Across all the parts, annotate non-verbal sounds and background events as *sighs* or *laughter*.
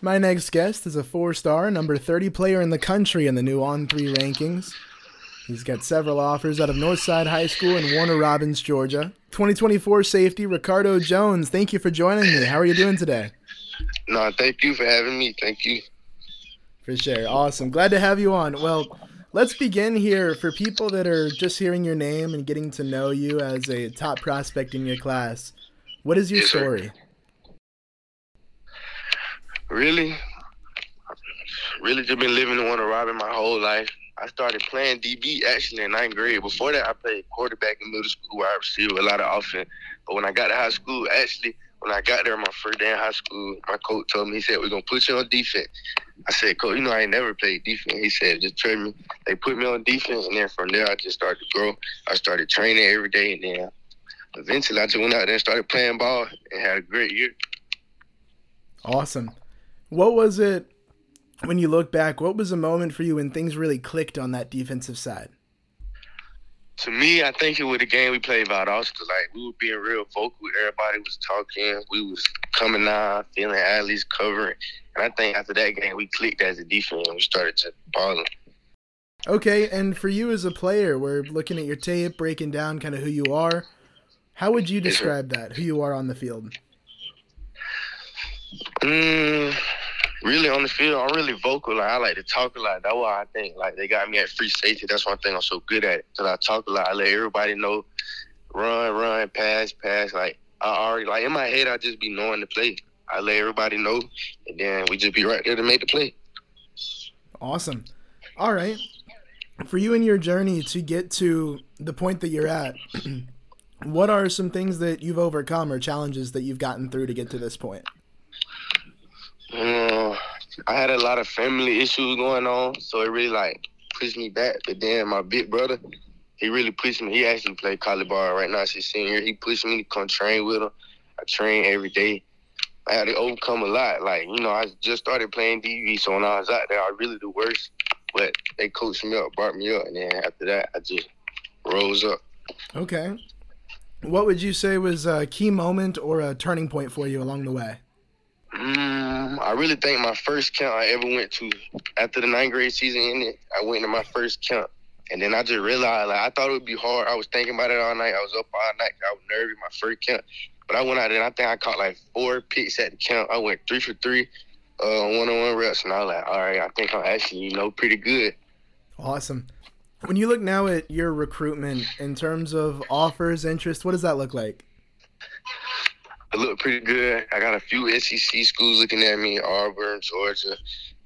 My next guest is a four star, number 30 player in the country in the new On 3 rankings. He's got several offers out of Northside High School in Warner Robins, Georgia. 2024 safety Ricardo Jones, thank you for joining me. How are you doing today? No, thank you for having me. Thank you. For sure. Awesome. Glad to have you on. Well, let's begin here for people that are just hearing your name and getting to know you as a top prospect in your class. What is your Yes, sir. Really, really just been living in Warner Robin my whole life. I started playing DB actually in ninth grade. Before that, I played quarterback in middle school, Where I received a lot of offense. But when I got to high school, actually, when I got there, my first day in high school, my coach told me, he said, we're going to put you on defense. I said, coach, you know, I ain't never played defense. He said, just train me. They put me on defense, and then from there, I just started to grow. I started training every day, and then eventually I just went out there and started playing ball and had a great year. Awesome. What was it when you look back? What was a moment for you when things really clicked on that defensive side? To me, I think it was the game we played Valdosta. Like we were being real vocal. Everybody was talking. We was coming out, feeling alleys, covering. And I think after that game, we clicked as a defense and we started to balling. Okay, and for you as a player, we're looking at your tape, breaking down kind of who you are. How would you describe that? Who you are on the field? Mm, really on the field, I'm really vocal. Like I like to talk a lot. That's why I think like they got me at free safety. That's one thing I'm so good at. Cause I talk a lot. I let everybody know, run, run, pass, pass. Like I already like in my head, I just be knowing the play. I let everybody know, and then we just be right there to make the play. Awesome. All right. For you and your journey to get to the point that you're at, *clears throat* what are some things that you've overcome or challenges that you've gotten through to get to this point? Uh, I had a lot of family issues going on, so it really like pushed me back. But then my big brother, he really pushed me. He actually played college ball right now. He's senior. He pushed me to come train with him. I train every day. I had to overcome a lot. Like you know, I just started playing DB, so when I was out there, I really the worst. But they coached me up, brought me up, and then after that, I just rose up. Okay. What would you say was a key moment or a turning point for you along the way? Mm, I really think my first camp I ever went to after the ninth grade season ended, I went to my first camp. And then I just realized, like, I thought it would be hard. I was thinking about it all night. I was up all night. I was nervous my first camp. But I went out there and I think I caught like four picks at the camp. I went three for three, uh, one on one reps. And I was like, all right, I think I'm actually, you know, pretty good. Awesome. When you look now at your recruitment in terms of offers, interest, what does that look like? I look pretty good. I got a few SEC schools looking at me Auburn, Georgia,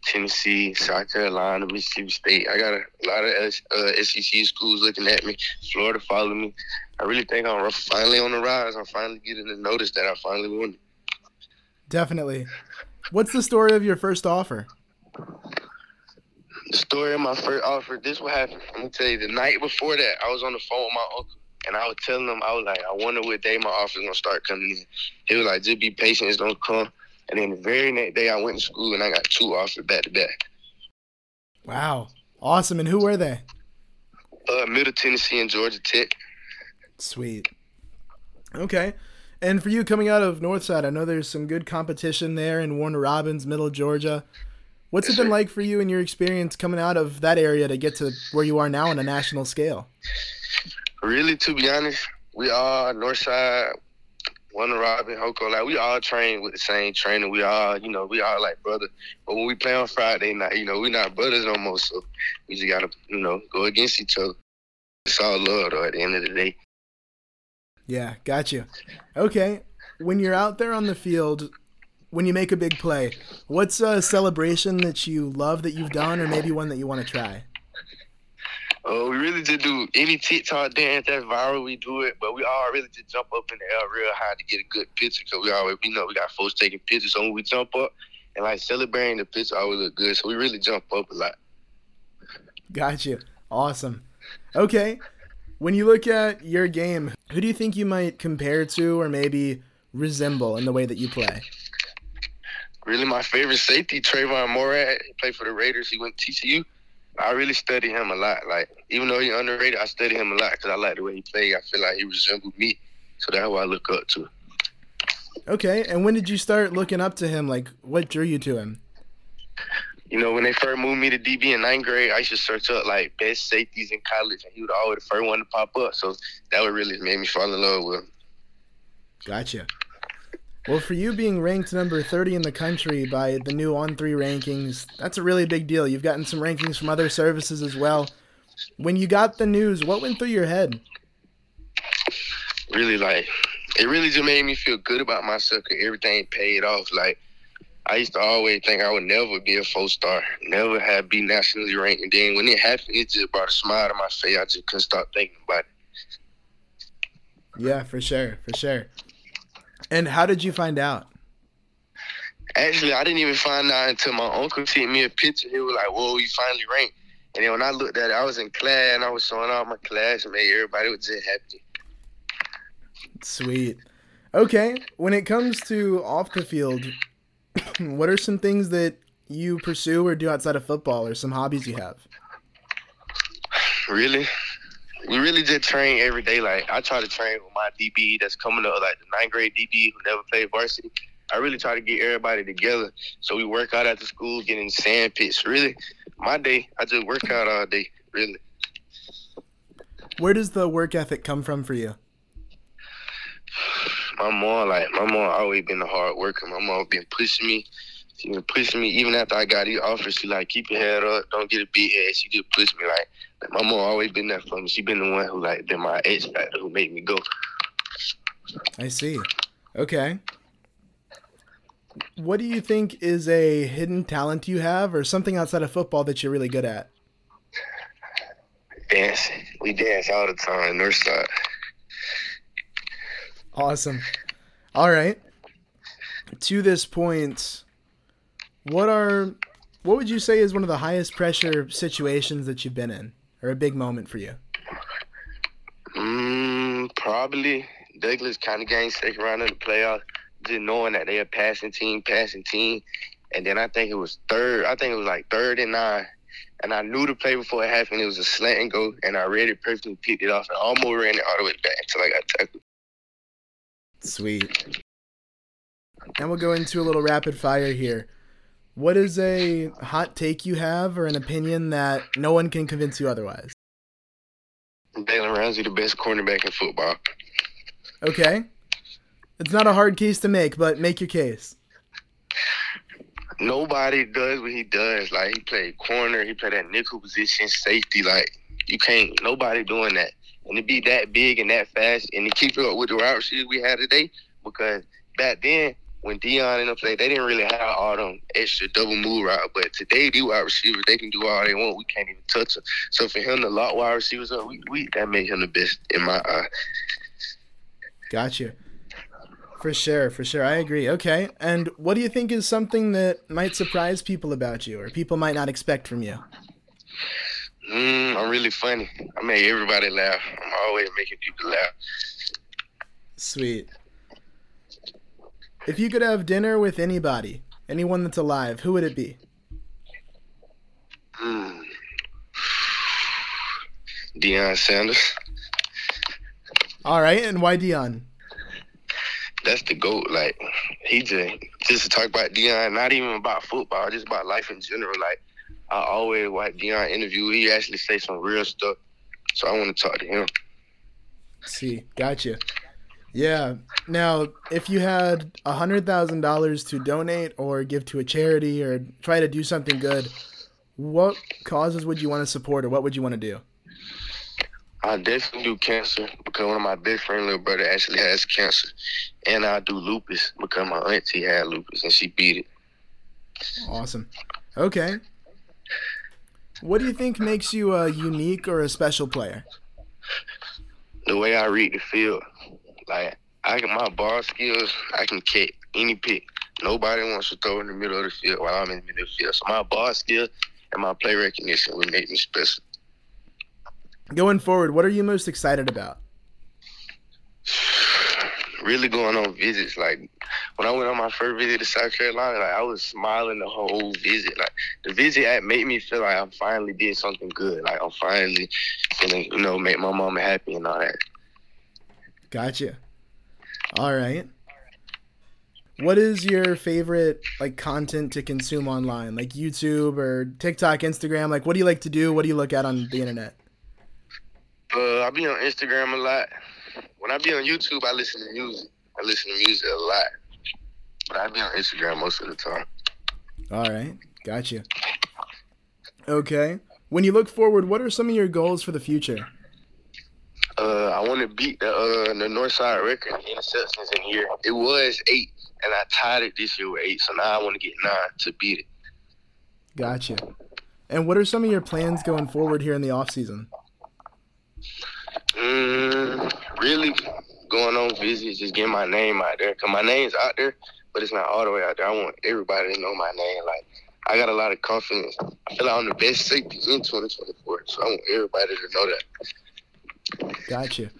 Tennessee, South Carolina, Mississippi State. I got a lot of uh, SEC schools looking at me. Florida following me. I really think I'm finally on the rise. I'm finally getting the notice that I finally won. Definitely. What's the story of your first offer? The story of my first offer, this what happened. Let me tell you, the night before that, I was on the phone with my uncle. And I was telling him, I was like, I wonder what day my offer's gonna start coming in. He was like, just be patient, it's gonna come. And then the very next day, I went to school and I got two offers back to back. Wow. Awesome. And who were they? Uh, Middle Tennessee and Georgia Tech. Sweet. Okay. And for you coming out of Northside, I know there's some good competition there in Warner Robins, Middle Georgia. What's Yes, it been sir. like for you and your experience coming out of that area to get to where you are now on a national scale? Really, to be honest, we all Northside, Warner Robin, Hoko, like we all train with the same trainer. We all, you know, we all like brother. But when we play on Friday night, you know, we not brothers no more. So we just gotta, you know, go against each other. It's all love though at the end of the day. Yeah, got you. Okay. When you're out there on the field, when you make a big play, what's a celebration that you love that you've done or maybe one that you want to try? Uh, we really just do any TikTok dance that's viral. We do it, but we all really just jump up in the air real high to get a good picture. Cause we always, we know, we got folks taking pictures. So when we jump up and like celebrating the picture, always look good. So we really jump up a lot. Got you. Awesome. Okay. When you look at your game, who do you think you might compare to or maybe resemble in the way that you play? Really, my favorite safety, Trevon Moehrig. He played for the Raiders. He went to TCU. I really study him a lot. Like, even though he's underrated, I study him a lot because I like the way he played. I feel like he resembled me. So that's who I look up to. Okay, and when did you start looking up to him? Like, what drew you to him? You know, when they first moved me to DB in ninth grade, I used to search up like best safeties in college, and he was always the first one to pop up. So that would really made me fall in love with him. Gotcha. Well, for you being ranked number 30 in the country by the new On 3 rankings, that's a really big deal. You've gotten some rankings from other services as well. When you got the news, what went through your head? Really, like, it really just made me feel good about myself because everything paid off. Like, I used to always think I would never be a four star, never have be nationally ranked. And then when it happened, it just brought a smile to my face. I just couldn't stop thinking about it. Yeah, for sure, for sure. And how did you find out? Actually, I didn't even find out until my uncle sent me a picture. He was like, "Whoa, you finally ranked!" And then when I looked at it, I was in class and I was showing off my classmates. Everybody was just happy. Sweet. Okay, when it comes to off the field, *coughs* what are some things that you pursue or do outside of football, or some hobbies you have? Really, we really just train every day. Like I try to train with my DB that's coming up, like the ninth grade DB who never played varsity. I really try to get everybody together. So we work out at the school, get in sand pits. Really, my day, I just work out all day. Really. Where does the work ethic come from for you? *sighs* My mom, like my mom, always been a hard worker. My mom been pushing me. She been pushing me even after I got these offers. She like keep your head up, don't get a big head. She just pushed me like, like my mom always been there for me. She been the one who like been my X factor who made me go. I see. Okay. What do you think is a hidden talent you have, or something outside of football that you're really good at? Dancing. We dance all the time, Northside. Awesome. All right. To this point, what are what would you say is one of the highest pressure situations that you've been in, or a big moment for you? Mm, probably Douglas County Games second round of the playoffs. Just knowing that they're a passing team, passing team, and then I think it was third. I think it was like third and nine, and I knew the play before it happened. It was a slant and go, and I read it perfectly, picked it off, and almost ran it all the way back until I got tackled. Sweet. And we'll go into a little rapid fire here. What is a hot take you have or an opinion that no one can convince you otherwise? Jalen Ramsey, the best cornerback in football. Okay. It's not a hard case to make, but make your case. Nobody does what he does. Like he played corner, he played that nickel position, safety. Like you can't. Nobody doing that and to be that big and that fast and to keep up with the wide receivers we had today because back then when Deion and them played, they didn't really have all them extra double move route. But today, these wide receivers, they can do all they want. We can't even touch them. So for him to lock wide receivers up, we, we that made him the best in my eye. Gotcha. For sure, for sure. I agree. Okay. And what do you think is something that might surprise people about you or people might not expect from you? Mm, I'm really funny. I make everybody laugh. I'm always making people laugh. Sweet. If you could have dinner with anybody, anyone that's alive, who would it be? Mm. Deion Sanders. All right, and why Deion? That's the goat. Like he just just to talk about Deion, not even about football, just about life in general. Like I always watch Deion interview. He actually say some real stuff, so I want to talk to him. See, gotcha. Yeah. Now, if you had a hundred thousand dollars to donate or give to a charity or try to do something good, what causes would you want to support or what would you want to do? I definitely do cancer because one of my best friend, little brother, actually has cancer, and I do lupus because my auntie had lupus and she beat it. Awesome. Okay. What do you think makes you a unique or a special player? The way I read the field, like I can my ball skills, I can catch any pick. Nobody wants to throw in the middle of the field while I'm in the middle of the field. So my ball skills and my play recognition would make me special. Going forward, what are you most excited about? *sighs* really going on visits. Like when I went on my first visit to South Carolina, like I was smiling the whole visit. Like the visit made me feel like I finally did something good. Like I'm finally gonna, you know, make my mama happy and all that. Gotcha. All right. what is your favorite like content to consume online, like YouTube or TikTok, Instagram? Like, what do you like to do? What do you look at on the internet? Uh, I be on Instagram a lot. When I be on YouTube, I listen to music. I listen to music a lot, but I be on Instagram most of the time. All right, gotcha. Okay. When you look forward, what are some of your goals for the future? Uh, I want to beat the uh, the Northside record in interceptions in here. It was eight, and I tied it this year with eight, so now I want to get nine to beat it. Gotcha. And what are some of your plans going forward here in the off season? Mm, really going on visits, just getting my name out there. Cause my name's out there, but it's not all the way out there. I want everybody to know my name. Like I got a lot of confidence. I feel like I'm the best safety in 2024, so I want everybody to know that. Gotcha.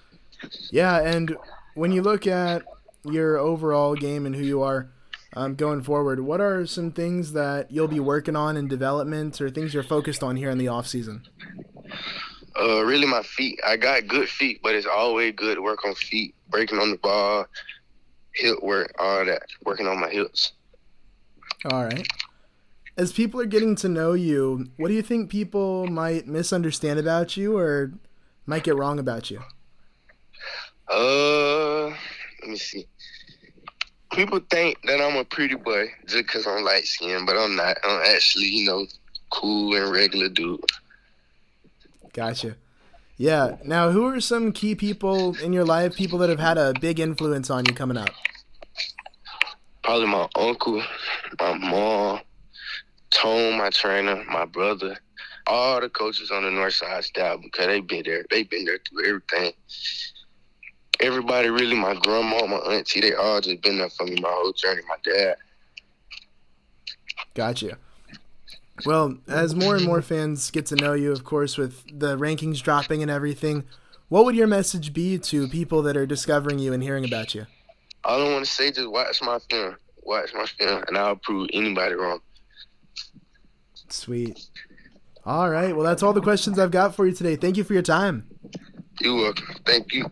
Yeah, and when you look at your overall game and who you are um, going forward, what are some things that you'll be working on in development or things you're focused on here in the off season? Uh, really, my feet. I got good feet, but it's always good to work on feet, breaking on the ball, hip work, all that, working on my hips. All right. As people are getting to know you, what do you think people might misunderstand about you or might get wrong about you? Uh, let me see. People think that I'm a pretty boy just because I'm light skinned, but I'm not. I'm actually, you know, cool and regular dude. Gotcha. Yeah. Now, who are some key people in your life, people that have had a big influence on you coming up? Probably my uncle, my mom, Tone, my trainer, my brother, all the coaches on the North Side staff because they've been there. They've been there through everything. Everybody really, my grandma, my auntie, they all just been there for me my whole journey. My dad. Gotcha. Well, as more and more fans get to know you, of course, with the rankings dropping and everything, what would your message be to people that are discovering you and hearing about you? All I want to say just watch my film. Watch my film, and I'll prove anybody wrong. Sweet. All right. Well, that's all the questions I've got for you today. Thank you for your time. You're welcome. Thank you.